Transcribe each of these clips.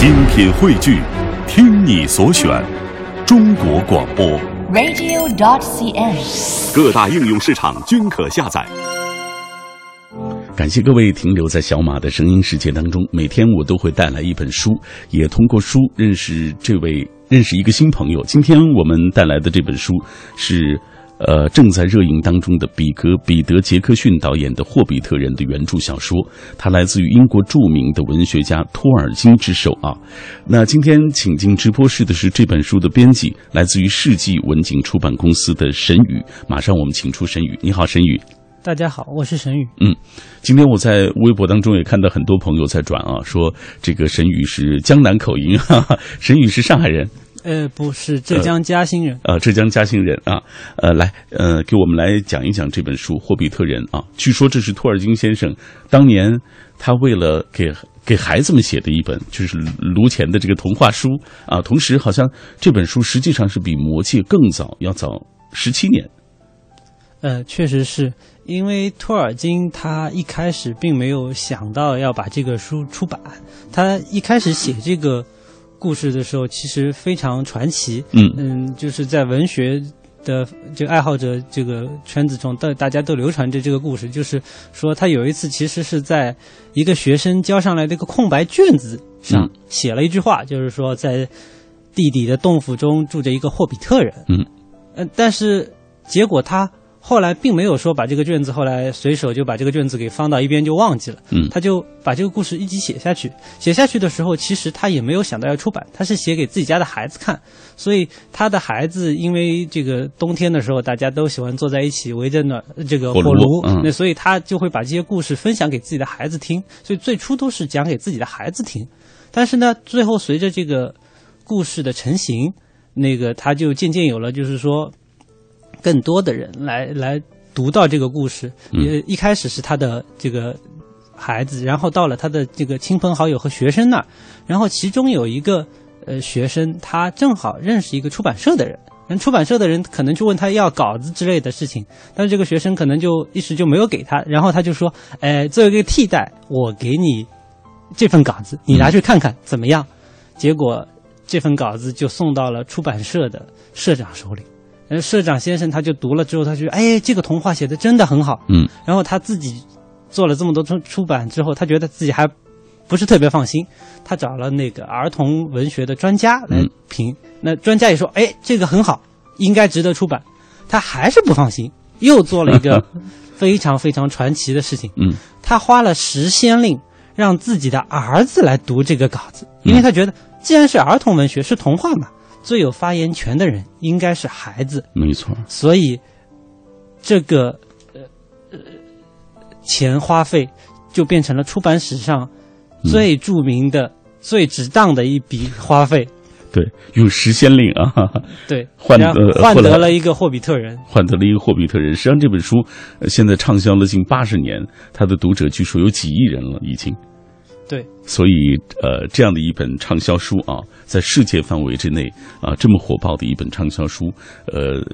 精品汇聚，听你所选，中国广播。radio.dot.cn，。各大应用市场均可下载。感谢各位停留在小马的声音世界当中。每天我都会带来一本书，也通过书认识这位认识一个新朋友。今天我们带来的这本书是，呃，正在热映当中的比格彼得杰克逊导演的《霍比特人》的原著小说，它来自于英国著名的文学家托尔金之手啊。那今天请进直播室的是这本书的编辑，来自于世纪文景出版公司的沈宇。马上我们请出沈宇，你好，沈宇。大家好，我是沈宇。嗯，今天我在微博当中也看到很多朋友在转啊，说这个沈宇是江南口音，哈哈，沈宇是上海人，呃，不是浙江嘉兴人。呃，浙江嘉兴人啊，呃，来，呃，给我们来讲一讲这本书《霍比特人》啊。据说这是托尔金先生当年他为了给给孩子们写的一本，就是炉前的这个童话书啊。同时，好像这本书实际上是比《魔戒》更早，要早十七年。呃，确实是因为托尔金他一开始并没有想到要把这个书出版，他一开始写这个故事的时候，其实非常传奇。嗯嗯，就是在文学的这个爱好者这个圈子中，大大家都流传着这个故事，就是说他有一次其实是在一个学生交上来的一个空白卷子上嗯写了一句话，就是说在地底的洞府中住着一个霍比特人。嗯，呃，但是结果他后来并没有说把这个卷子后来随手就把这个卷子给放到一边就忘记了。嗯他就把这个故事一起写下去。写下去的时候，其实他也没有想到要出版，他是写给自己家的孩子看。所以他的孩子因为这个冬天的时候大家都喜欢坐在一起围着暖这个火炉，嗯那所以他就会把这些故事分享给自己的孩子听。所以最初都是讲给自己的孩子听，但是呢，最后随着这个故事的成型，那个他就渐渐有了，就是说更多的人来来读到这个故事。嗯也一开始是他的这个孩子，然后到了他的这个亲朋好友和学生那儿，然后其中有一个呃学生，他正好认识一个出版社的人。人出版社的人可能就问他要稿子之类的事情，但是这个学生可能就一时就没有给他，然后他就说：“哎，作为一个替代，我给你这份稿子，你拿去看看怎么样？”结果这份稿子就送到了出版社的社长手里。呃，社长先生他就读了之后，他就哎，这个童话写的真的很好。嗯，然后他自己做了这么多出出版之后，他觉得自己还不是特别放心，他找了那个儿童文学的专家来嗯评。那专家也说，哎，这个很好，应该值得出版。他还是不放心，又做了一个 非常非常传奇的事情。嗯，他花了十先令，让自己的儿子来读这个稿子，因为他觉得，既然是儿童文学，是童话嘛，最有发言权的人应该是孩子，没错。所以这个呃呃钱花费就变成了出版史上最著名的、最值当的一笔花费。对，用时先令啊，哈哈对，换然后呃换得了一个霍比特人。换得了一个霍比特人。实际上，这本书呃现在畅销了近八十年，它的读者据说有几亿人了，已经。对，所以呃，这样的一本畅销书啊，在世界范围之内啊，这么火爆的一本畅销书，呃。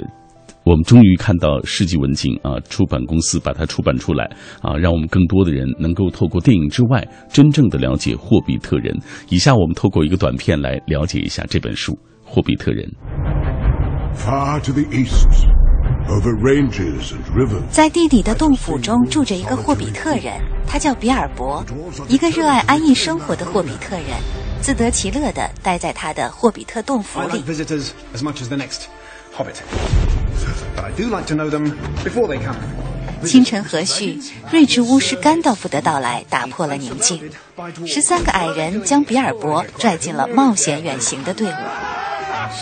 我们终于看到世纪文景啊出版公司把它出版出来啊，让我们更多的人能够透过电影之外，真正的了解霍比特人。以下我们透过一个短片来了解一下这本书《霍比特人》。Far to the east, 在地底的洞府中住着一个霍比特人，他叫比尔博，一个热爱安逸生活的霍比特人，自得其乐地待在他的霍比特洞府里。清晨和煦，睿智巫师甘道夫的到来打破了宁静。十三个矮人将比尔博拽进了冒险远行的队伍。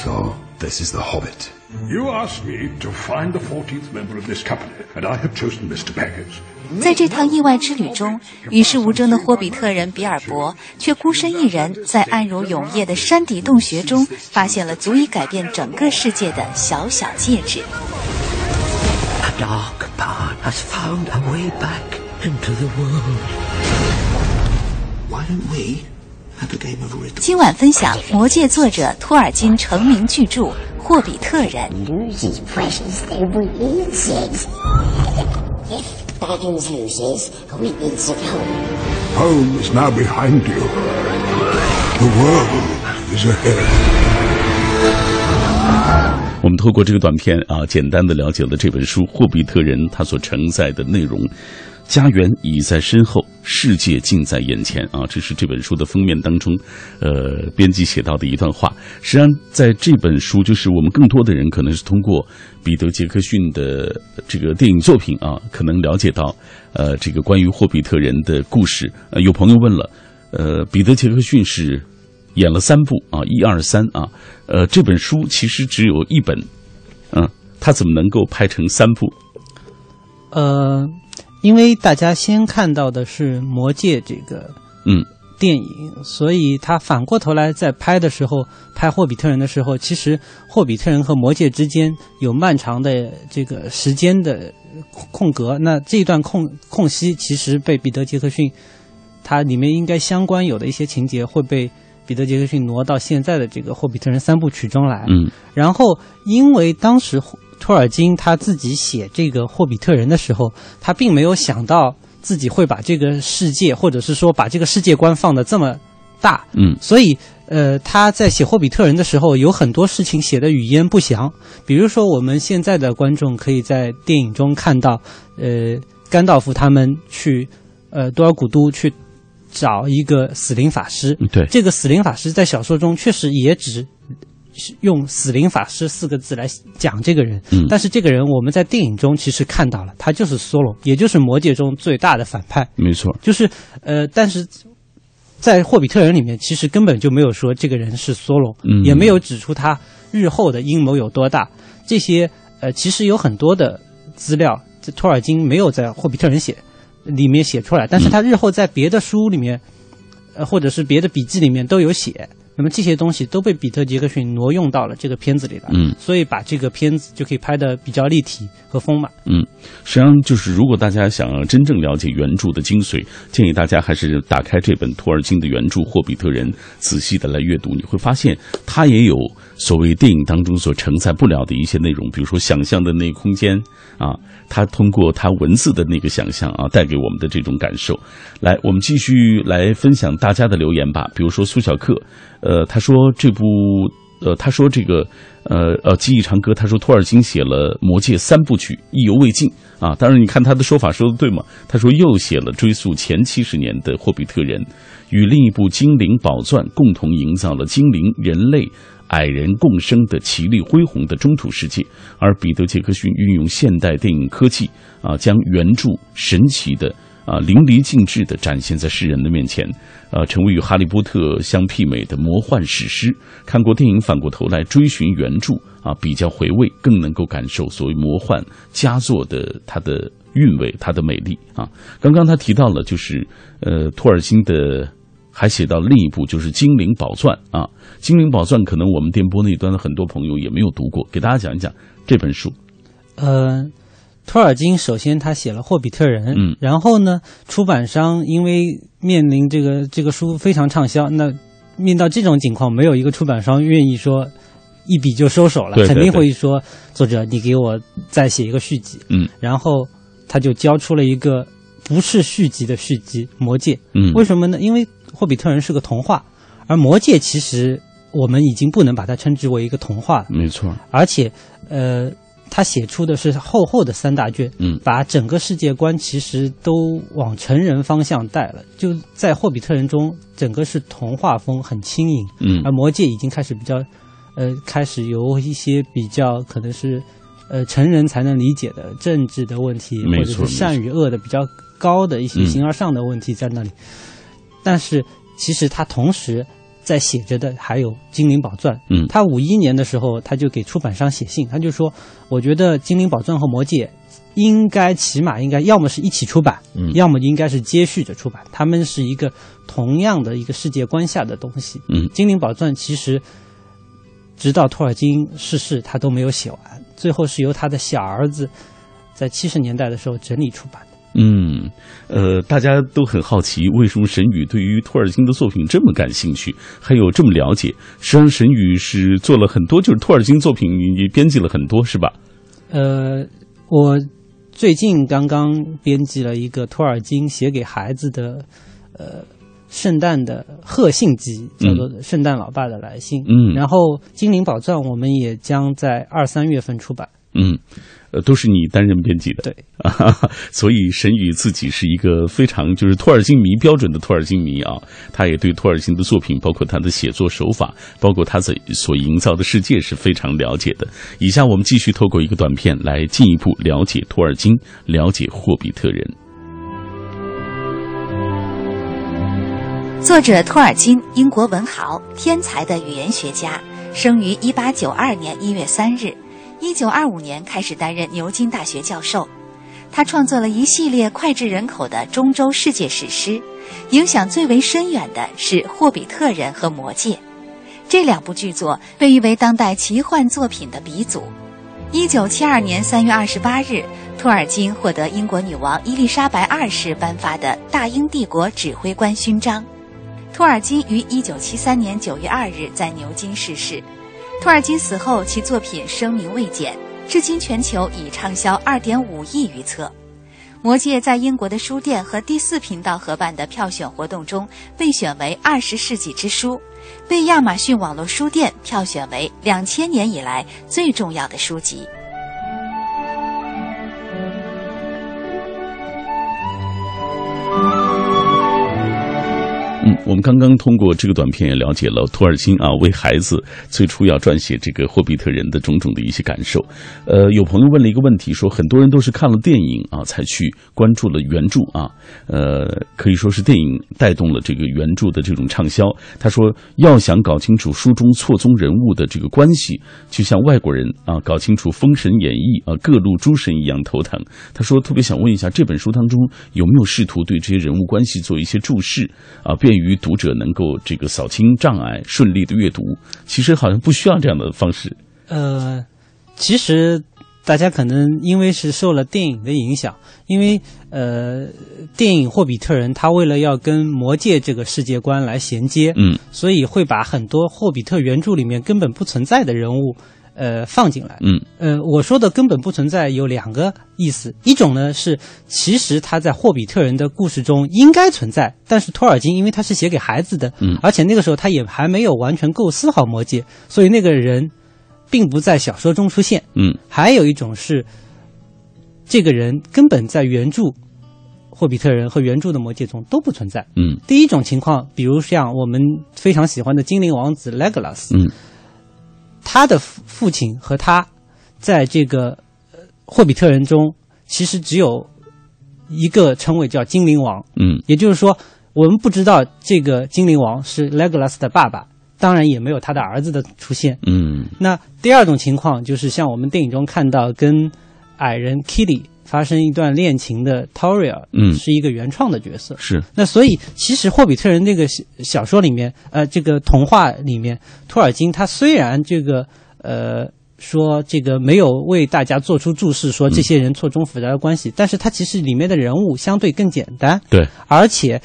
So this is the Hobbit. You asked me to find the 14th member of this company, and I have chosen Mr. Baggins. 在这趟意外之旅中，与世无争的霍比特人比尔博却孤身一人，在暗如永夜的山底洞穴中，发现了足以改变整个世界的小小戒指。A dark path has found a way back into the world. Why don't we have a game of riddle? 今晚分享《魔戒》作者托尔金成名巨著《霍比特人》。loses precious, they will lose it. If Baggins loses, we need to go. Home is now behind you. The world is ahead. 我们透过这个短片啊，简单的了解了这本书《霍比特人》它所承载的内容。家园已在身后，世界近在眼前啊！这是这本书的封面当中，呃，编辑写到的一段话。实际上，在这本书，就是我们更多的人可能是通过彼得·杰克逊的这个电影作品啊，可能了解到，呃，这个关于霍比特人的故事。呃，有朋友问了，呃，彼得·杰克逊是演了三部啊，一二三啊，呃，这本书其实只有一本，嗯，他怎么能够拍成三部？呃。因为大家先看到的是《魔戒》这个嗯电影，所以他反过头来在拍的时候，拍《霍比特人》的时候，其实《霍比特人》和《魔戒》之间有漫长的这个时间的空格。那这一段空空隙，其实被彼得·杰克逊，他里面应该相关有的一些情节会被彼得·杰克逊挪到现在的这个《霍比特人》三部曲中来。嗯，然后因为当时。托尔金他自己写这个《霍比特人》的时候，他并没有想到自己会把这个世界，或者是说把这个世界观放的这么大。嗯，所以呃，他在写《霍比特人》的时候，有很多事情写的语焉不详。比如说，我们现在的观众可以在电影中看到，呃，甘道夫他们去呃多尔古都去找一个死灵法师。对，这个死灵法师在小说中确实也只。用“死灵法师”四个字来讲这个人，但是这个人我们在电影中其实看到了，他就是索隆，也就是魔界中最大的反派。没错，就是呃，但是在霍比特人里面，其实根本就没有说这个人是索隆，也没有指出他日后的阴谋有多大。这些呃，其实有很多的资料，这托尔金没有在霍比特人写里面写出来，但是他日后在别的书里面，呃，或者是别的笔记里面都有写。那么这些东西都被比特·杰克逊挪用到了这个片子里边，嗯，所以把这个片子就可以拍的比较立体和丰满，嗯，实际上就是如果大家想要真正了解原著的精髓，建议大家还是打开这本托尔金的原著《霍比特人》，仔细的来阅读，你会发现它也有所谓电影当中所承载不了的一些内容，比如说想象的那个空间啊，他通过他文字的那个想象啊，带给我们的这种感受。来，我们继续来分享大家的留言吧，比如说苏小克。呃，他说这部，呃，他说这个，呃呃，《记忆长歌》，他说托尔金写了《魔戒》三部曲，意犹未尽啊。当然，你看他的说法说的对吗？他说又写了追溯前七十年的《霍比特人》，与另一部《精灵宝钻》共同营造了精灵、人类、矮人共生的绮丽恢宏的中土世界。而彼得·杰克逊运用现代电影科技啊，将原著神奇的。啊，淋漓尽致地展现在世人的面前，呃，成为与《哈利波特》相媲美的魔幻史诗。看过电影，反过头来追寻原著，啊，比较回味，更能够感受所谓魔幻佳作的它的韵味、它的美丽啊。刚刚他提到了，就是呃，托尔金的还写到另一部，就是《精灵宝钻》啊，《精灵宝钻》可能我们电波那端的很多朋友也没有读过，给大家讲一讲这本书。呃。托尔金首先他写了《霍比特人》，嗯，然后呢，出版商因为面临这个这个书非常畅销，那面到这种情况，没有一个出版商愿意说一笔就收手了，肯定会说作者你给我再写一个续集，嗯，然后他就交出了一个不是续集的续集《魔戒》，嗯，为什么呢？因为《霍比特人》是个童话，而《魔戒》其实我们已经不能把它称之为一个童话了，没错，而且呃。他写出的是厚厚的三大卷，嗯，把整个世界观其实都往成人方向带了。就在《霍比特人》中，整个是童话风，很轻盈，嗯，而《魔戒》已经开始比较，呃，开始由一些比较可能是，呃，成人才能理解的政治的问题，或者是善与恶的比较高的一些形而上的问题在那里。但是，其实他同时。在写着的还有《精灵宝钻》。嗯，他五一年的时候，他就给出版商写信，他就说：“我觉得《精灵宝钻》和《魔戒》应该起码应该要么是一起出版，嗯，要么应该是接续着出版。他们是一个同样的一个世界观下的东西。嗯，《精灵宝钻》其实直到托尔金逝世，他都没有写完，最后是由他的小儿子在七十年代的时候整理出版的。”嗯，呃，大家都很好奇，为什么沈宇对于托尔金的作品这么感兴趣，还有这么了解？实际上，沈宇是做了很多，就是托尔金作品，你编辑了很多，是吧？呃，我最近刚刚编辑了一个托尔金写给孩子的，呃，圣诞的贺信集，叫做《圣诞老爸的来信》。嗯，然后《精灵宝钻》我们也将在二三月份出版。嗯，呃，都是你担任编辑的。对啊，所以沈宇自己是一个非常就是托尔金迷，标准的托尔金迷啊。他也对托尔金的作品，包括他的写作手法，包括他所所营造的世界是非常了解的。以下我们继续透过一个短片来进一步了解托尔金，了解霍比特人。作者托尔金，英国文豪，天才的语言学家，生于一八九二年一月三日。一九二五年开始担任牛津大学教授。他创作了一系列脍炙人口的中洲世界史诗，影响最为深远的是《霍比特人》和《魔戒》。这两部剧作被誉为当代奇幻作品的鼻祖。一九七二年三月二十八日，托尔金获得英国女王伊丽莎白二世颁发的大英帝国指挥官勋章。托尔金于一九七三年九月二日在牛津逝世。托尔金死后，其作品声名未减，至今全球已畅销二点五亿余册。《魔戒》在英国的书店和第四频道合办的票选活动中被选为二十世纪之书，被亚马逊网络书店票选为两千年以来最重要的书籍。嗯，我们刚刚通过这个短片也了解了托尔金啊为孩子最初要撰写这个霍比特人的种种的一些感受。呃，有朋友问了一个问题，说很多人都是看了电影啊才去关注了原著啊，呃，可以说是电影带动了这个原著的这种畅销。他说，要想搞清楚书中错综人物的这个关系，就像外国人啊搞清楚《封神演义》啊各路诸神一样头疼。他说，特别想问一下，这本书当中有没有试图对这些人物关系做一些注释啊，变便于读者能够这个扫清障碍，顺利的阅读。其实好像不需要这样的方式。呃，其实大家可能因为是受了电影的影响，因为呃，电影《霍比特人》他为了要跟《魔戒》这个世界观来衔接，嗯，所以会把很多霍比特原著里面根本不存在的人物。呃，放进来，嗯，呃，我说的根本不存在有两个意思，一种呢是其实他在霍比特人的故事中应该存在，但是托尔金因为他是写给孩子的，嗯，而且那个时候他也还没有完全构思好魔戒，所以那个人并不在小说中出现，嗯，还有一种是这个人根本在原著霍比特人和原著的魔戒中都不存在，嗯，第一种情况，比如像我们非常喜欢的精灵王子 Legolas，嗯。他的父亲和他，在这个霍比特人中，其实只有一个称谓叫精灵王。嗯，也就是说，我们不知道这个精灵王是 Legolas 的爸爸，当然也没有他的儿子的出现。嗯，那第二种情况就是像我们电影中看到跟矮人 Kitty 发生一段恋情的 torial 嗯，是一个原创的角色。是。那所以，其实霍比特人这个小说里面，呃，这个童话里面，托尔金他虽然这个呃说这个没有为大家做出注释，说这些人错综复杂的关系，但是他其实里面的人物相对更简单。对，而且。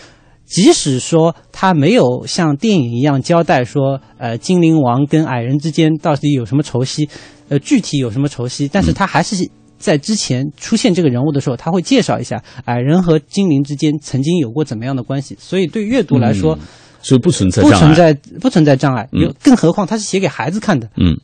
即使说他没有像电影一样交代说，呃，精灵王跟矮人之间到底有什么仇隙，呃，具体有什么仇隙，但是他还是在之前出现这个人物的时候，他会介绍一下矮人和精灵之间曾经有过怎么样的关系。所以对阅读来说，所以不存在不存在不存在障碍。嗯，更何况他是写给孩子看的。嗯。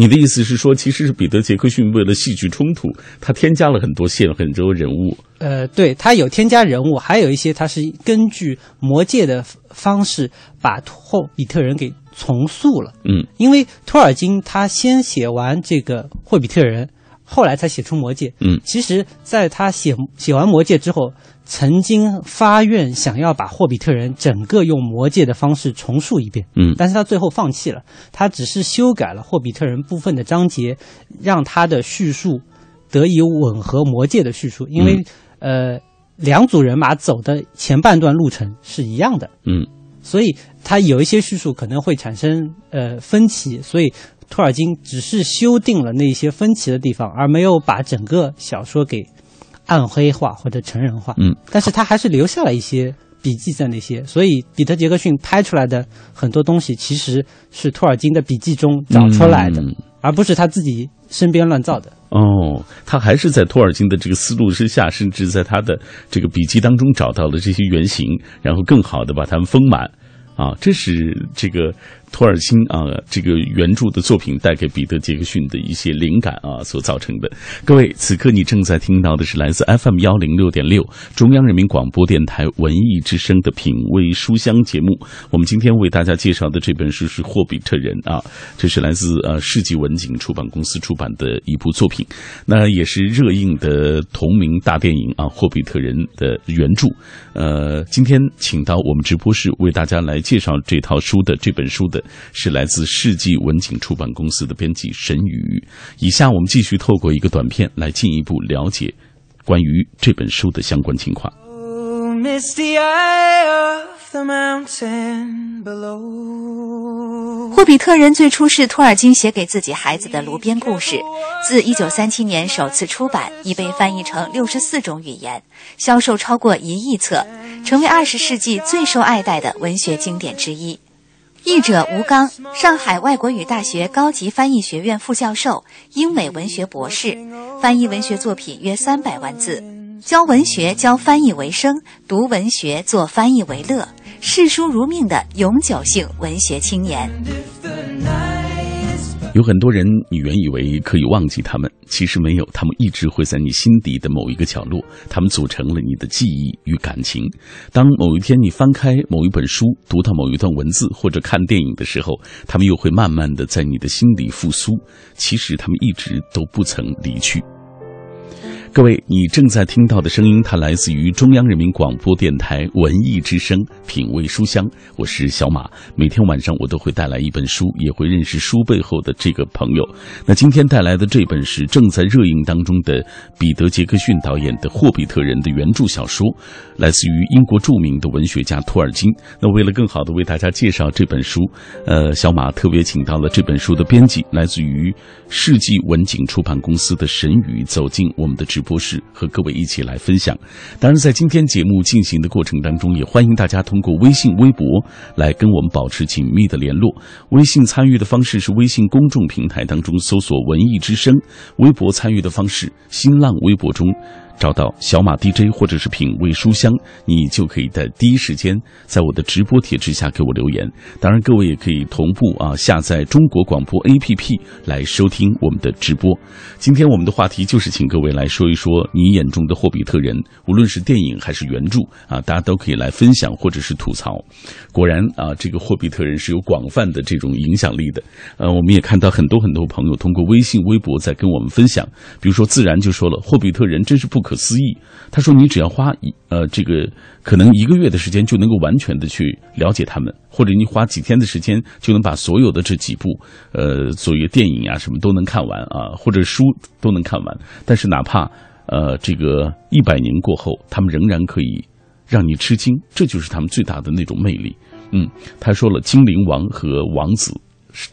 你的意思是说，其实是彼得·杰克逊为了戏剧冲突，他添加了很多线、很多人物。呃，对他有添加人物，还有一些他是根据魔戒的方式把霍比特人给重塑了。嗯，因为托尔金他先写完这个霍比特人，后来才写出魔戒。嗯，其实在他写写完魔戒之后。曾经发愿想要把霍比特人整个用魔戒的方式重述一遍，嗯，但是他最后放弃了，他只是修改了霍比特人部分的章节，让他的叙述得以吻合魔戒的叙述，因为、嗯、呃两组人马走的前半段路程是一样的，嗯，所以他有一些叙述可能会产生呃分歧，所以托尔金只是修订了那些分歧的地方，而没有把整个小说给。暗黑化或者成人化，嗯，但是他还是留下了一些笔记在那些，所以彼得杰克逊拍出来的很多东西其实是托尔金的笔记中找出来的，嗯而不是他自己身边乱造的。哦，他还是在托尔金的这个思路之下，甚至在他的这个笔记当中找到了这些原型，然后更好的把它们丰满。啊，这是这个托尔金啊，这个原著的作品带给彼得·杰克逊的一些灵感啊所造成的。各位，此刻你正在听到的是来自 FM 幺零六点六中央人民广播电台文艺之声的品味书香节目。我们今天为大家介绍的这本书是《霍比特人》啊，这是来自呃世纪文景出版公司出版的一部作品，那也是热映的同名大电影啊《霍比特人》的原著。呃，今天请到我们直播室为大家来介绍这套书的这本书的是来自世纪文景出版公司的编辑沈宇。以下我们继续透过一个短片来进一步了解关于这本书的相关情况。Oh, misty eye of the mountain below. 霍比特人最初是托尔金写给自己孩子的炉边故事，自1937年首次出版，已被翻译成64种语言，销售超过一亿册，成为20世纪最受爱戴的文学经典之一。译者吴刚，上海外国语大学高级翻译学院副教授，英美文学博士，翻译文学作品约三百万字，教文学、教翻译为生，读文学、做翻译为乐，视书如命的永久性文学青年。有很多人，你原以为可以忘记他们，其实没有，他们一直会在你心底的某一个角落，他们组成了你的记忆与感情。当某一天你翻开某一本书，读到某一段文字，或者看电影的时候，他们又会慢慢的在你的心里复苏。其实他们一直都不曾离去。各位，你正在听到的声音，它来自于中央人民广播电台文艺之声品味书香，我是小马。每天晚上我都会带来一本书，也会认识书背后的这个朋友。那今天带来的这本是正在热映当中的彼得·杰克逊导演的《霍比特人》的原著小说，来自于英国著名的文学家托尔金。那为了更好的为大家介绍这本书，呃，小马特别请到了这本书的编辑，来自于世纪文景出版公司的沈宇，走进我们的直直播室，和各位一起来分享。当然，在今天节目进行的过程当中，也欢迎大家通过微信、微博来跟我们保持紧密的联络。微信参与的方式是微信公众平台当中搜索“文艺之声”，微博参与的方式，新浪微博中。找到小马 DJ 或者是品味书香，你就可以在第一时间在我的直播帖之下给我留言。当然，各位也可以同步啊下载中国广播 APP 来收听我们的直播。今天我们的话题就是请各位来说一说你眼中的霍比特人，无论是电影还是原著啊，大家都可以来分享或者是吐槽。果然啊，这个霍比特人是有广泛的这种影响力的。呃，我们也看到很多很多朋友通过微信、微博在跟我们分享，比如说自然就说了，霍比特人真是不可可思议。他说，你只要花一呃这个可能一个月的时间就能够完全的去了解他们，或者你花几天的时间就能把所有的这几部呃所谓电影啊什么都能看完啊，或者书都能看完。但是哪怕呃这个一百年过后，他们仍然可以让你吃惊，这就是他们最大的那种魅力。嗯，他说了，精灵王和王子。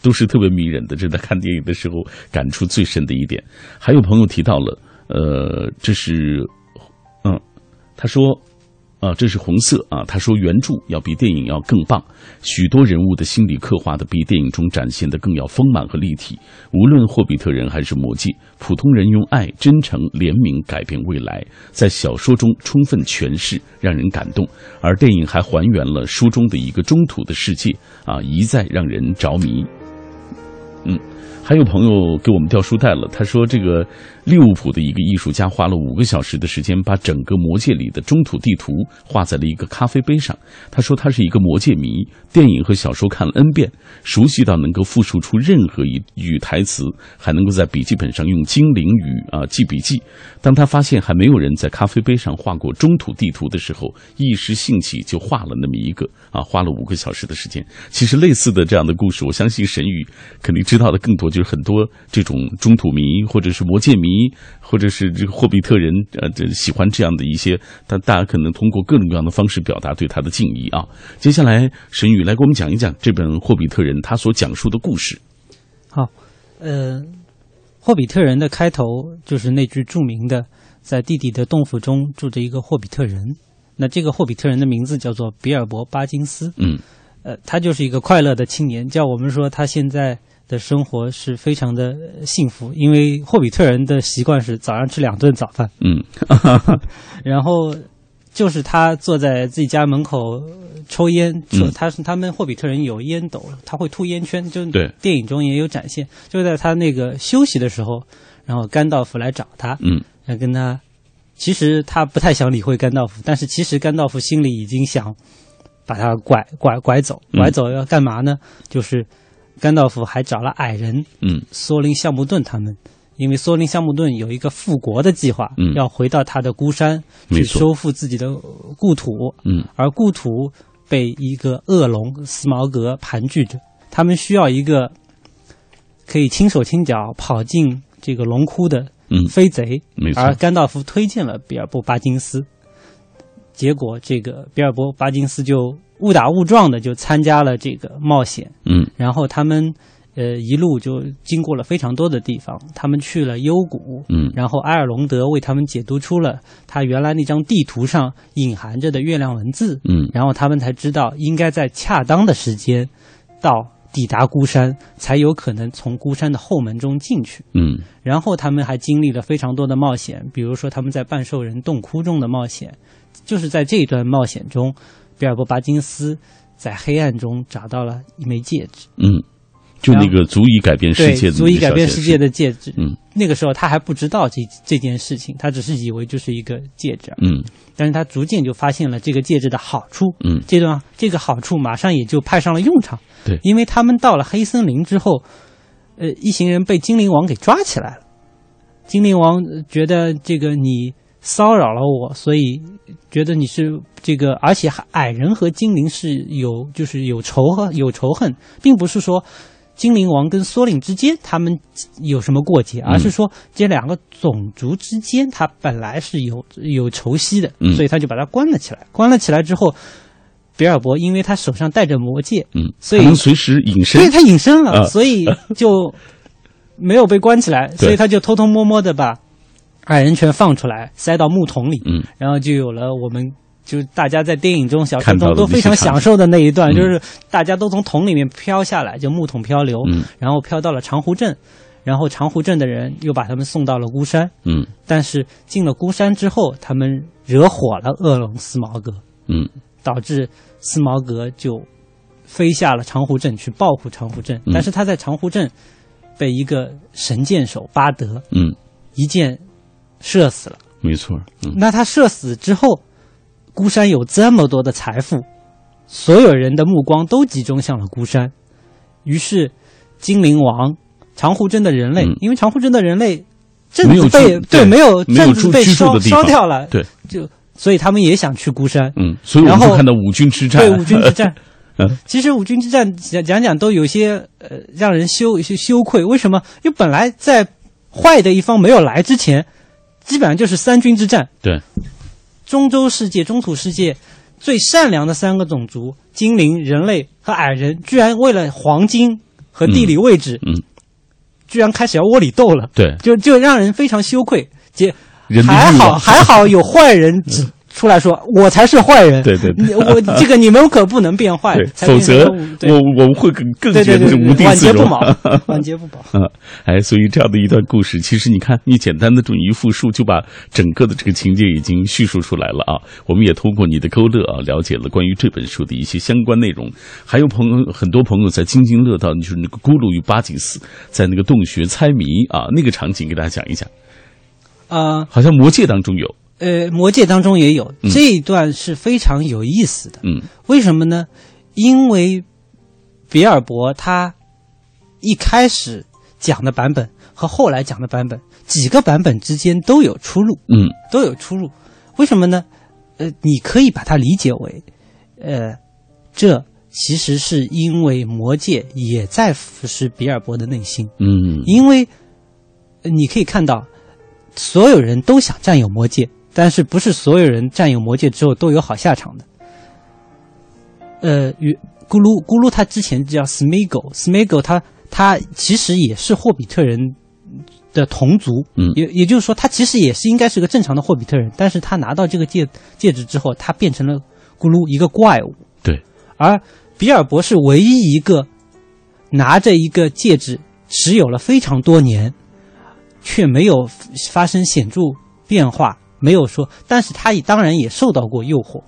都是特别迷人的，这在看电影的时候感触最深的一点。还有朋友提到了，呃，这是，嗯，他说，啊，这是红色啊。他说原著要比电影要更棒，许多人物的心理刻画的比电影中展现的更要丰满和立体。无论霍比特人还是魔戒，普通人用爱、真诚、怜悯改变未来，在小说中充分诠释，让人感动。而电影还还原了书中的一个中土的世界啊，一再让人着迷。嗯，还有朋友给我们掉书袋了。他说，这个利物浦的一个艺术家花了五个小时的时间，把整个魔界里的中土地图画在了一个咖啡杯上。他说，他是一个魔界迷，电影和小说看了 N 遍，熟悉到能够复述出任何一句台词，还能够在笔记本上用精灵语啊记笔记。当他发现还没有人在咖啡杯上画过中土地图的时候，一时兴起就画了那么一个啊，花了五个小时的时间。其实类似的这样的故事，我相信神宇肯定知道的更多，就是很多这种中土迷或者是魔界迷，或者是这个霍比特人，呃，这喜欢这样的一些，但大家可能通过各种各样的方式表达对他的敬意啊。接下来，沈宇来给我们讲一讲这本《霍比特人》他所讲述的故事。好，呃。霍比特人的开头就是那句著名的“在地底的洞府中住着一个霍比特人”。那这个霍比特人的名字叫做比尔博·巴金斯。嗯，呃，他就是一个快乐的青年，叫我们说他现在的生活是非常的幸福，因为霍比特人的习惯是早上吃两顿早饭。嗯，然后就是他坐在自己家门口抽烟，嗯他是他们霍比特人有烟斗，他会吐烟圈，就对电影中也有展现。就在他那个休息的时候，然后甘道夫来找他，嗯，来跟他。其实他不太想理会甘道夫，但是其实甘道夫心里已经想把他拐拐拐走，嗯拐走要干嘛呢？就是甘道夫还找了矮人，嗯，索林橡木盾他们，因为索林橡木盾有一个复国的计划，嗯。要回到他的孤山去收复自己的故土，嗯，而故土被一个恶龙斯毛格盘踞着，他们需要一个可以轻手轻脚跑进这个龙窟的嗯。飞贼，没错。而甘道夫推荐了比尔博·巴金斯，结果这个比尔博·巴金斯就误打误撞的就参加了这个冒险，嗯。然后他们呃一路就经过了非常多的地方，他们去了幽谷，嗯。然后埃尔隆德为他们解读出了他原来那张地图上隐含着的月亮文字，嗯。然后他们才知道应该在恰当的时间到抵达孤山，才有可能从孤山的后门中进去。嗯。然后他们还经历了非常多的冒险，比如说他们在半兽人洞窟中的冒险，就是在这一段冒险中，比尔博·巴金斯在黑暗中找到了一枚戒指，嗯，就那个足以改变世界，的足以改变世界的的戒指。嗯那个时候他还不知道这这件事情，他只是以为就是一个戒指，嗯但是他逐渐就发现了这个戒指的好处，嗯这段这个好处马上也就派上了用场。对因为他们到了黑森林之后，呃，一行人被精灵王给抓起来了。精灵王呃觉得这个你骚扰了我，所以觉得你是这个，而且矮人和精灵是有就是有仇恨有仇恨，并不是说。精灵王跟索领之间，他们有什么过节？而是说这两个种族之间，他本来是有有仇隙的，嗯所以他就把他关了起来。关了起来之后，比尔博因为他手上戴着魔戒，嗯，所以能随时隐身，对他隐身了，啊所以就没有被关起来，所以他就偷偷摸摸的把矮人全放出来，塞到木桶里，嗯，然后就有了我们。就大家在电影中、小说看中都非常享受的那一段，嗯。就是大家都从桶里面飘下来，就木桶漂流，嗯。然后飘到了长湖镇，然后长湖镇的人又把他们送到了孤山，嗯。但是进了孤山之后，他们惹火了恶龙斯毛格，嗯。导致斯毛格就飞下了长湖镇去报复长湖镇，嗯。但是他在长湖镇被一个神箭手巴德嗯，一箭射死了。没错，嗯那他射死之后，孤山有这么多的财富，所有人的目光都集中向了孤山，于是精灵王、长湖镇的人类，嗯因为长湖镇的人类镇没有子被住对没有镇子被烧烧掉了，对，就所以他们也想去孤山。嗯，所以我们然后就看到五军之战，对五军之战 嗯，其实五军之战讲讲讲都有些呃让人羞羞羞愧。为什么？因为本来在坏的一方没有来之前，基本上就是三军之战。对，中洲世界、中土世界最善良的三个种族——精灵、人类和矮人，居然为了黄金和地理位置，嗯，居然开始要窝里斗了。对，就就让人非常羞愧。结，还好还好有坏人指出来说我才是坏人。对对我 这个你们可不能变坏否则我我们会更更觉得是无地自容。晚节不保，晚节不保。啊，哎，所以这样的一段故事，其实你看，你简单的这么一复述，就把整个的这个情节已经叙述出来了啊。我们也通过你的勾勒啊，了解了关于这本书的一些相关内容。还有朋友，很多朋友在津津乐道，就是那个咕噜与巴金斯在那个洞穴猜谜啊，那个场景，给大家讲一讲。啊，好像魔戒当中有，呃，魔戒当中也有嗯这一段是非常有意思的。嗯为什么呢？因为比尔博他一开始讲的版本和后来讲的版本，几个版本之间都有出入，嗯都有出入。为什么呢？呃，你可以把它理解为，呃，这其实是因为魔戒也在腐蚀比尔博的内心，嗯因为呃你可以看到，所有人都想占有魔戒，但是不是所有人占有魔戒之后都有好下场的。呃，与咕噜咕噜他之前叫 Smeagol，Smeagol 他他其实也是霍比特人的同族，嗯也也就是说，他其实也是应该是个正常的霍比特人，但是他拿到这个戒戒指之后，他变成了咕噜一个怪物。对，而比尔博是唯一一个拿着一个戒指持有了非常多年，却没有发生显著变化，没有说，但是他也当然也受到过诱惑，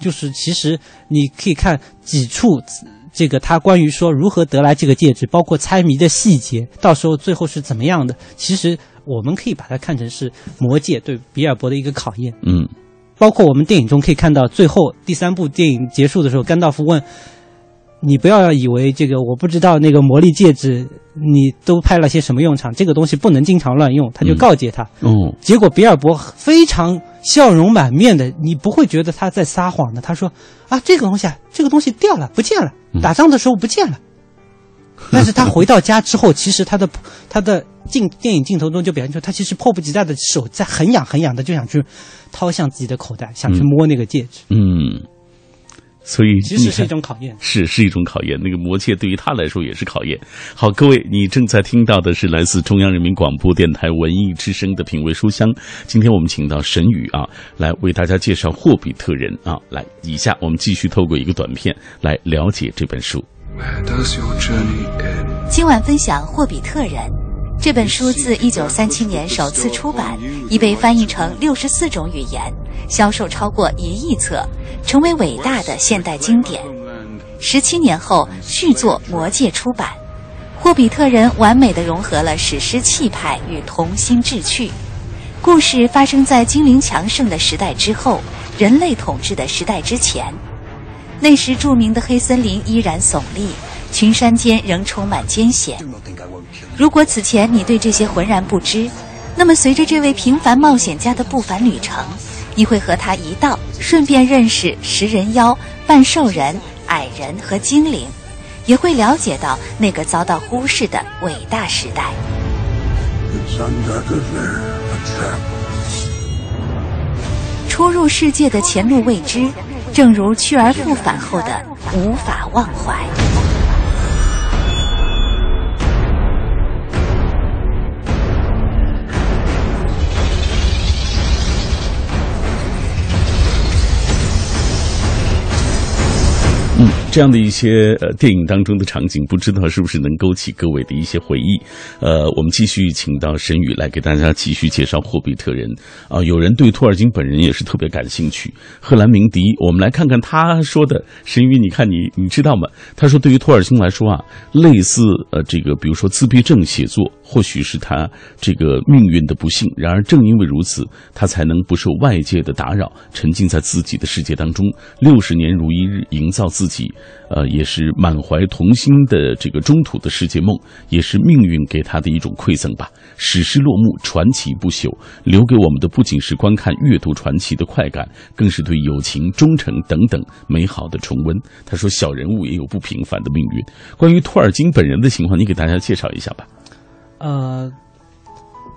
就是其实你可以看几处。这个他关于说如何得来这个戒指，包括猜谜的细节，到时候最后是怎么样的？其实我们可以把它看成是魔戒对比尔博的一个考验。嗯，包括我们电影中可以看到，最后第三部电影结束的时候，甘道夫问：“你不要以为这个我不知道那个魔力戒指你都派了些什么用场，这个东西不能经常乱用。”他就告诫他。嗯，结果比尔博非常笑容满面的，你不会觉得他在撒谎的。他说：“啊，这个东西啊，这个东西掉了，不见了。”打仗的时候不见了，但是他回到家之后，其实他的他的镜电影镜头中就表现出他其实迫不及待的手在很痒很痒的就想去掏向自己的口袋，想去摸那个戒指。嗯，所以其实是一种考验，是是一种考验。那个魔戒对于他来说也是考验。好，各位，你正在听到的是来自中央人民广播电台文艺之声的品味书香。今天我们请到沈宇啊，来为大家介绍《霍比特人》啊。来，以下我们继续透过一个短片来了解这本书。今晚分享《霍比特人》这本书，自一九三七年首次出版，已被翻译成六十四种语言，销售超过一亿册，成为伟大的现代经典。十七年后，续作《魔戒》出版，《霍比特人》完美的融合了史诗气派与童心志趣。故事发生在精灵强盛的时代之后，人类统治的时代之前。那时著名的黑森林依然耸立，群山间仍充满艰险。如果此前你对这些浑然不知，那么随着这位平凡冒险家的不凡旅程，你会和他一道顺便认识食人妖、半兽人、矮人和精灵，也会了解到那个遭到忽视的伟大时代。初入世界的前路未知，正如去而复返后的无法忘怀。嗯，这样的一些呃电影当中的场景，不知道是不是能勾起各位的一些回忆。呃，我们继续请到沈宇来给大家继续介绍《霍比特人》啊、有人对托尔金本人也是特别感兴趣。赫兰明迪，我们来看看他说的。沈宇，你看你你知道吗？他说，对于托尔金来说啊，类似呃这个，比如说自闭症写作，或许是他这个命运的不幸。然而正因为如此，他才能不受外界的打扰，沉浸在自己的世界当中，六十年如一日，营造自己，呃，也是满怀童心的这个中土的世界梦，也是命运给他的一种馈赠吧。史诗落幕，传奇不朽，留给我们的不仅是观看阅读传奇的快感，更是对友情、忠诚等等美好的重温。他说，小人物也有不平凡的命运。关于托尔金本人的情况，你给大家介绍一下吧。呃，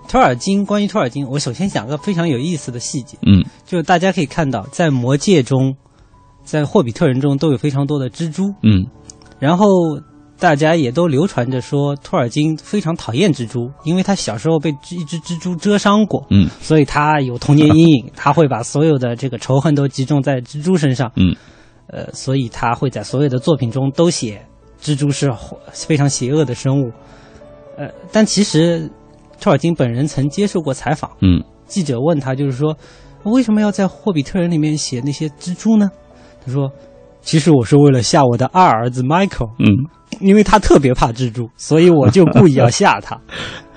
托尔金，关于托尔金，我首先讲个非常有意思的细节，嗯，就是大家可以看到，在魔戒中，在霍比特人中都有非常多的蜘蛛，嗯，然后大家也都流传着说托尔金非常讨厌蜘蛛，因为他小时候被一只蜘蛛蛰伤过，嗯，所以他有童年阴影，他会把所有的这个仇恨都集中在蜘蛛身上，嗯，呃，所以他会在所有的作品中都写蜘蛛是非常邪恶的生物。呃，但其实托尔金本人曾接受过采访，嗯，记者问他，就是说，为什么要在《霍比特人》里面写那些蜘蛛呢？他说，其实我是为了吓我的二儿子 Michael，嗯，因为他特别怕蜘蛛，所以我就故意要吓他。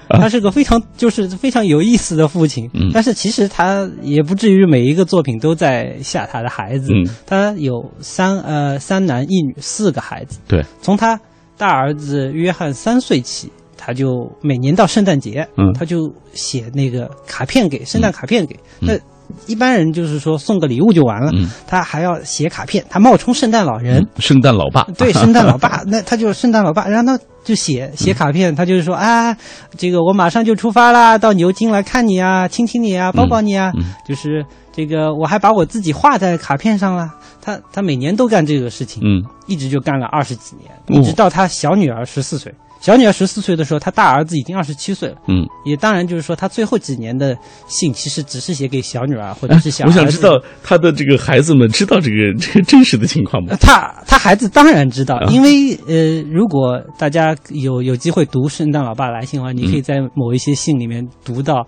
他是个非常就是非常有意思的父亲，嗯。但是其实他也不至于每一个作品都在吓他的孩子。嗯。他有三呃三男一女四个孩子，对，从他大儿子约翰三岁起，他就每年到圣诞节，嗯。他就写那个卡片给圣诞卡片给、嗯。那。一般人就是说送个礼物就完了，嗯。他还要写卡片，他冒充圣诞老人，圣诞老爸，对，圣诞老爸，那他就是圣诞老爸，然后他就写写卡片，他就是说啊，这个我马上就出发啦，到牛津来看你啊，亲亲你啊，抱抱你啊，嗯。就是这个我还把我自己画在卡片上了。他他每年都干这个事情，嗯，一直就干了二十几年，哦。一直到他小女儿十四岁。小女儿十四岁的时候，他大儿子已经二十七岁了。嗯，也当然就是说，他最后几年的信其实只是写给小女儿或者是小、哎。我想知道他的这个孩子们知道这个 这个真实的情况吗？他他孩子当然知道，因为呃，如果大家有有机会读《圣诞老爸来信》的话，你可以在某一些信里面读到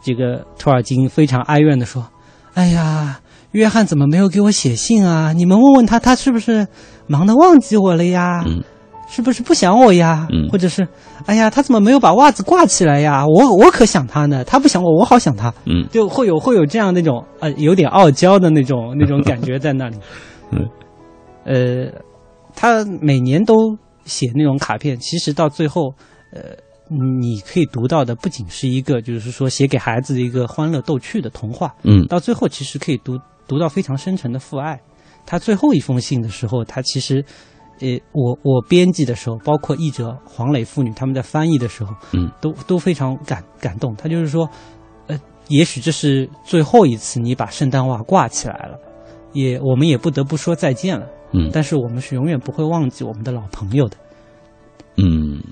这个托尔金非常哀怨的说：“哎呀。”约翰怎么没有给我写信啊？你们问问他，他是不是忙得忘记我了呀？嗯，是不是不想我呀？嗯，或者是，哎呀，他怎么没有把袜子挂起来呀？我我可想他呢，他不想我，我好想他。嗯，就会有会有这样那种呃有点傲娇的那种 那种感觉在那里。嗯，呃，他每年都写那种卡片，其实到最后，呃。你可以读到的不仅是一个，就是说写给孩子的一个欢乐逗趣的童话，嗯，到最后其实可以读读到非常深沉的父爱。他最后一封信的时候，他其实，呃，我我编辑的时候，包括译者黄磊父女他们在翻译的时候，嗯，都都非常感感动。他就是说，呃，也许这是最后一次你把圣诞袜挂起来了，也我们也不得不说再见了，嗯，但是我们是永远不会忘记我们的老朋友的，嗯。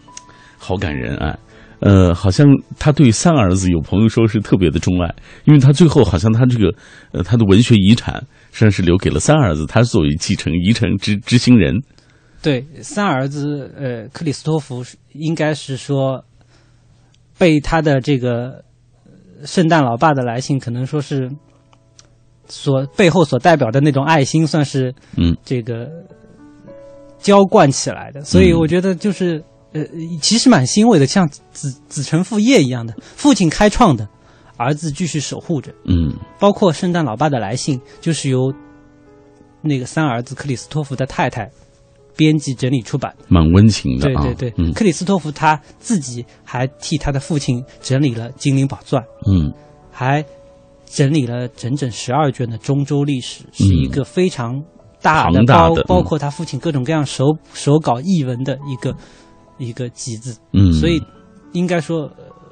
好感人啊，呃，好像他对三儿子有朋友说是特别的钟爱，因为他最后好像他这个呃他的文学遗产实际上是留给了三儿子，他作为继承遗承执执行人。对，三儿子呃克里斯托弗应该是说被他的这个圣诞老爸的来信，可能说是所背后所代表的那种爱心，算是嗯这个浇灌起来的，所以我觉得就是。呃，其实蛮欣慰的，像子子承父业一样的，父亲开创的，儿子继续守护着。嗯，包括圣诞老爸的来信，就是由那个三儿子克里斯托弗的太太编辑整理出版，蛮温情的对对对，嗯、克里斯托弗他自己还替他的父亲整理了《精灵宝钻》，嗯，还整理了整整十二卷的中州历史，是一个非常大的包，包括他父亲各种各样手手稿译文的一个。一个集子，嗯，所以应该说，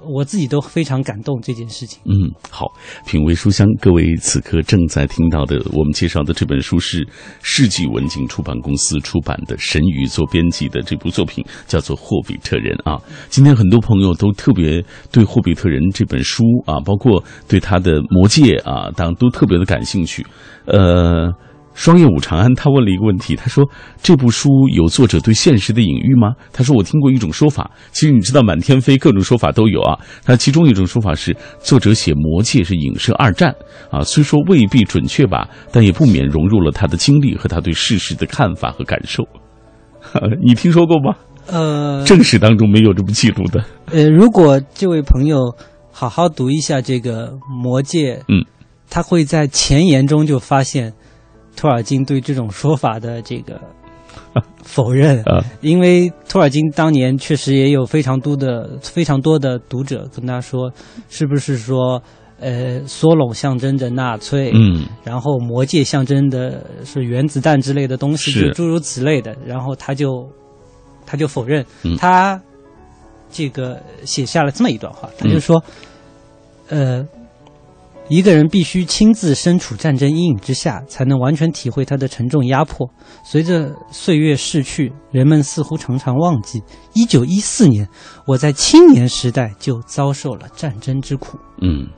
我自己都非常感动这件事情。嗯，好，品味书香，各位此刻正在听到的，我们介绍的这本书是世纪文景出版公司出版的，神宇做编辑的这部作品，叫做《霍比特人》啊。今天很多朋友都特别对《霍比特人》这本书啊，包括对他的《魔戒》啊，当然都特别的感兴趣，呃。双叶武长安，他问了一个问题，他说：“这部书有作者对现实的隐喻吗？”他说：“我听过一种说法，其实你知道，满天飞，各种说法都有啊。他其中一种说法是，作者写《魔戒》是影射二战啊，虽说未必准确吧，但也不免融入了他的经历和他对世事的看法和感受。你听说过吗？呃，正史当中没有这么记录的。呃，如果这位朋友好好读一下这个《魔戒》，嗯，他会在前言中就发现。托尔金对这种说法的这个 否认，因为托尔金当年确实也有非常多的非常多的读者跟他说，是不是说，呃，梭隆象征着纳粹，嗯，然后魔戒象征的是原子弹之类的东西，是。诸如此类的，然后他就他就否认，嗯、他这个写下了这么一段话，他就说，呃。一个人必须亲自身处战争阴影之下，才能完全体会它的沉重压迫。随着岁月逝去，人们似乎常常忘记，一九一四年，我在青年时代就遭受了战争之苦。嗯，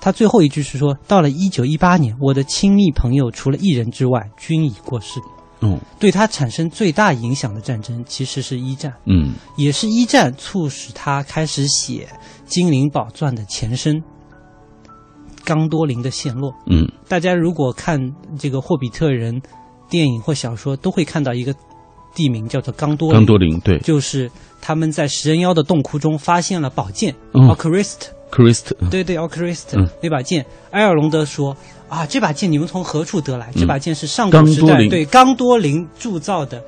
他最后一句是说，到了一九一八年，我的亲密朋友除了一人之外，均已过世。嗯，对他产生最大影响的战争，其实是一战。嗯，也是一战促使他开始写《精灵宝钻》的前身。冈多林的陷落，嗯，大家如果看这个《霍比特人》电影或小说，都会看到一个地名叫做冈多林。冈多林，对，就是他们在食人妖的洞窟中发现了宝剑 o c r i s t c r i s t 对对 o c r i s t 那把剑。埃尔隆德说：“啊，这把剑你们从何处得来？这把剑是上古时代对冈多林铸造的。”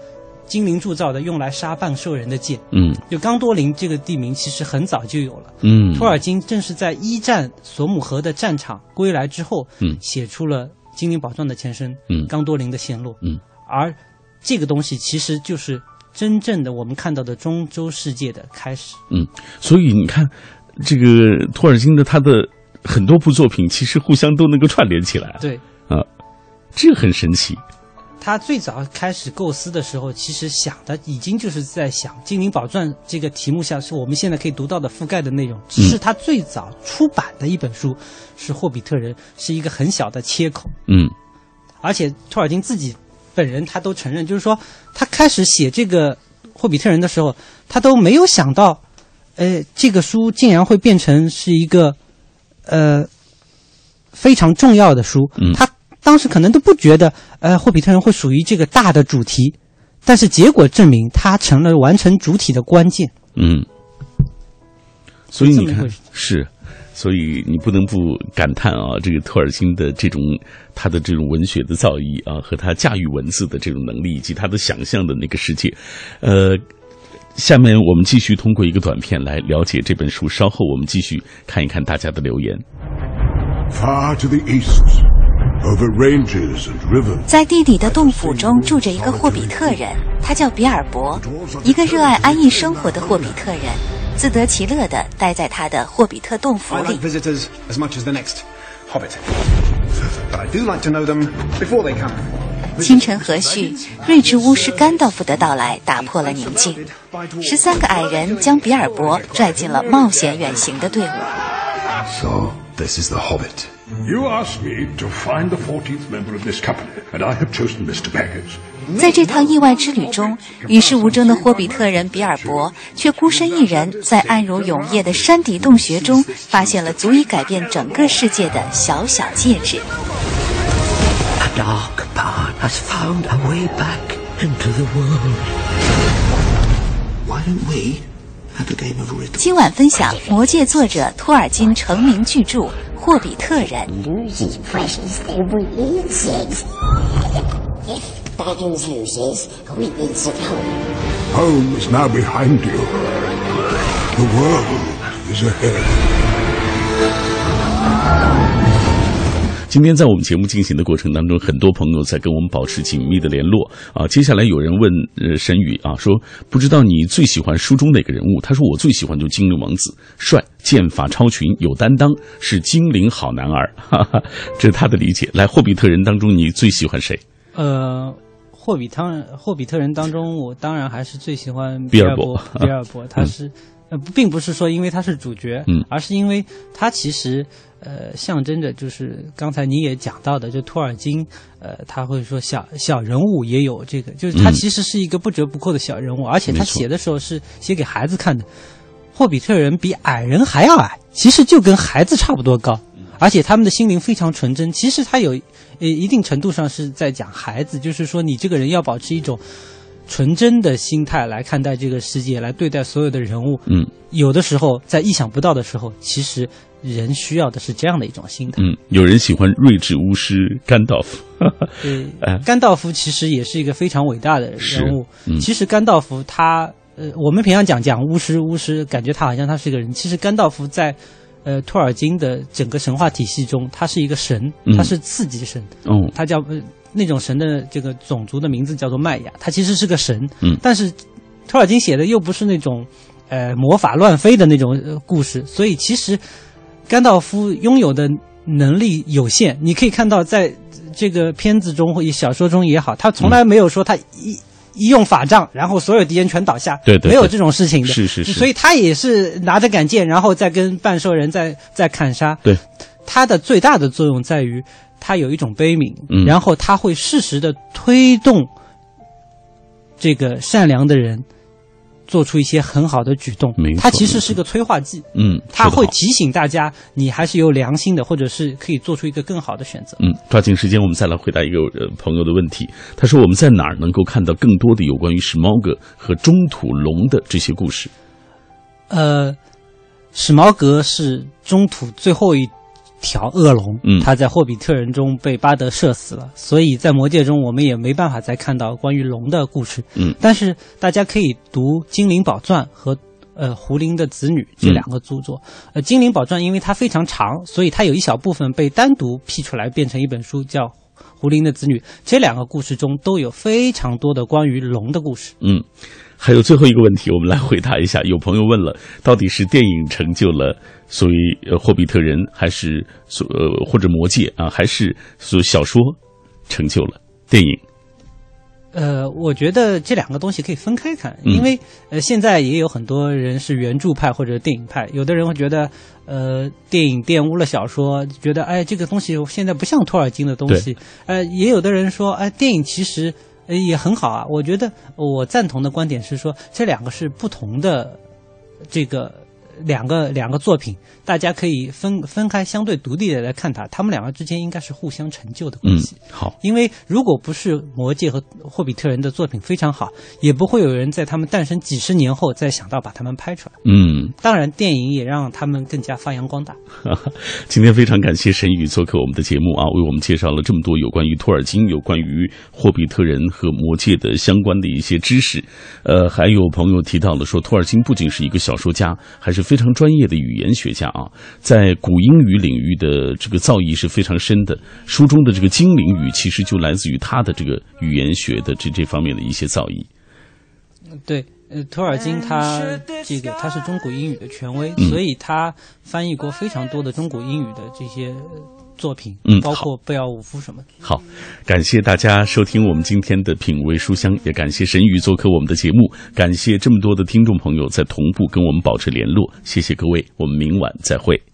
精灵铸造的，用来杀半兽人的剑。嗯，就刚多林这个地名其实很早就有了。嗯，托尔金正是在一战索姆河的战场归来之后，嗯，写出了《精灵宝藏》的前身。嗯，刚多林的陷落。嗯，而这个东西其实就是真正的我们看到的中洲世界的开始。嗯，所以你看，这个托尔金的他的很多部作品其实互相都能够串联起来。对，啊，这很神奇。他最早开始构思的时候，其实想的已经就是在想《精灵宝钻》这个题目下是我们现在可以读到的覆盖的内容。只是他最早出版的一本书是《霍比特人》，是一个很小的切口。嗯，而且托尔金自己本人他都承认，就是说他开始写这个《霍比特人》的时候，他都没有想到，呃，这个书竟然会变成是一个呃非常重要的书。嗯他当时可能都不觉得，呃，霍比特人会属于这个大的主题，但是结果证明，它成了完成主体的关键。嗯，所以你看是，所以你不能不感叹啊，这个托尔金的这种他的这种文学的造诣啊，和他驾驭文字的这种能力，以及他的想象的那个世界，呃。下面我们继续通过一个短片来了解这本书，稍后我们继续看一看大家的留言。Far to the east, 在地底的洞府中住着一个霍比特人，他叫比尔博，一个热爱安逸生活的霍比特人，自得其乐地待在他的霍比特洞府里。清晨和煦，睿智巫师甘道夫的到来打破了宁静。十三个矮人将比尔博拽进了冒险远行的队伍。So this is the Hobbit. You asked me to find the 14th member of this company, and I have chosen Mr. Baggins. 在这趟意外之旅中，与世无争的霍比特人比尔博却孤身一人，在暗如永夜的山底洞穴中，发现了足以改变整个世界的小小戒指。A dark part has found a way back into the world. Why don't we have a game of? 今晚分享《魔戒》作者托尔金成名巨著《霍比特人》。 Loses precious, they release it. If Baggins loses, we need to go. Home is now behind you. The world is ahead. 今天在我们节目进行的过程当中，很多朋友在跟我们保持紧密的联络啊。接下来有人问呃沈宇啊，说不知道你最喜欢书中哪个人物？他说我最喜欢就精灵王子，帅，剑法超群，有担当，是精灵好男儿，哈哈，这是他的理解。来，霍比特人当中你最喜欢谁？呃，霍比特人霍比特人当中，我当然还是最喜欢比尔博尔博。比尔博，他是、呃，并不是说因为他是主角，嗯而是因为他其实呃象征着就是刚才你也讲到的，就托尔金，呃，他会说小小人物也有这个，就是他嗯其实是一个不折不扣的小人物，而且他写的时候是写给孩子看的。霍比特人比矮人还要矮，其实就跟孩子差不多高，而且他们的心灵非常纯真。其实他有呃一定程度上是在讲孩子，就是说你这个人要保持一种纯真的心态来看待这个世界，来对待所有的人物。嗯有的时候在意想不到的时候，其实人需要的是这样的一种心态。嗯，有人喜欢睿智巫师甘道夫，对 哎，甘道夫其实也是一个非常伟大的人物。是嗯其实甘道夫他，呃，我们平常讲讲巫师，巫师感觉他好像他是一个人，其实甘道夫在，呃，托尔金的整个神话体系中，他是一个神，嗯他是次级神，嗯，他叫、呃、那种神的这个种族的名字叫做麦雅，他其实是个神，嗯但是托尔金写的又不是那种，呃，魔法乱飞的那种、呃、故事，所以其实甘道夫拥有的能力有限。你可以看到，在这个片子中或者小说中也好，他从来没有说他一。一用法杖，然后所有敌人全倒下，对对对没有这种事情的，是是是所以他也是拿着杆剑，然后再跟半兽人在在砍杀。对，他的最大的作用在于它有一种悲悯，嗯然后它会适时的推动这个善良的人做出一些很好的举动没错。他其实是个催化剂，嗯，他说得好会提醒大家你还是有良心的，或者是可以做出一个更好的选择。嗯，抓紧时间，我们再来回答一个呃朋友的问题。他说：“我们在哪儿能够看到更多的有关于史矛革和中土龙的这些故事呃，史矛革是中土最后一条恶龙，嗯他在霍比特人中被巴德射死了，所以在魔戒中我们也没办法再看到关于龙的故事。嗯但是大家可以读《精灵宝钻》和。呃，胡林的子女这两个著作，呃，《精灵宝钻》因为它非常长，所以它有一小部分被单独辟出来变成一本书，叫《胡林的子女》。这两个故事中都有非常多的关于龙的故事。？”嗯，还有最后一个问题，我们来回答一下。有朋友问了，到底是电影成就了所谓呃霍比特人，还是所呃或者魔戒啊，还是所小说成就了电影？呃，我觉得这两个东西可以分开看，嗯因为呃，现在也有很多人是原著派或者电影派，有的人会觉得呃，电影玷污了小说，觉得哎，这个东西现在不像托尔金的东西，呃，也有的人说哎，电影其实呃也很好啊。我觉得我赞同的观点是说，这两个是不同的这个。两个两个作品，大家可以分分开相对独立的来看它，他们两个之间应该是互相成就的关嗯系。，好，因为如果不是《魔戒》和《霍比特人》的作品非常好，也不会有人在他们诞生几十年后再想到把他们拍出来。嗯，当然，电影也让他们更加发扬光大。今天非常感谢沈宇做客我们的节目啊，为我们介绍了这么多有关于托尔金、有关于霍比特人和魔戒的相关的一些知识。呃，还有朋友提到了说，托尔金不仅是一个小说家，还是非常专业的语言学家啊，在古英语领域的这个造诣是非常深的。书中的这个精灵语，其实就来自于他的这个语言学的这这方面的一些造诣。对，呃，托尔金他这个他是中古英语的权威，嗯所以他翻译过非常多的中古英语的这些呃作品，嗯包括贝奥武夫什么的。好，感谢大家收听我们今天的品味书香，也感谢神宇做客我们的节目，感谢这么多的听众朋友在同步跟我们保持联络，谢谢各位，我们明晚再会。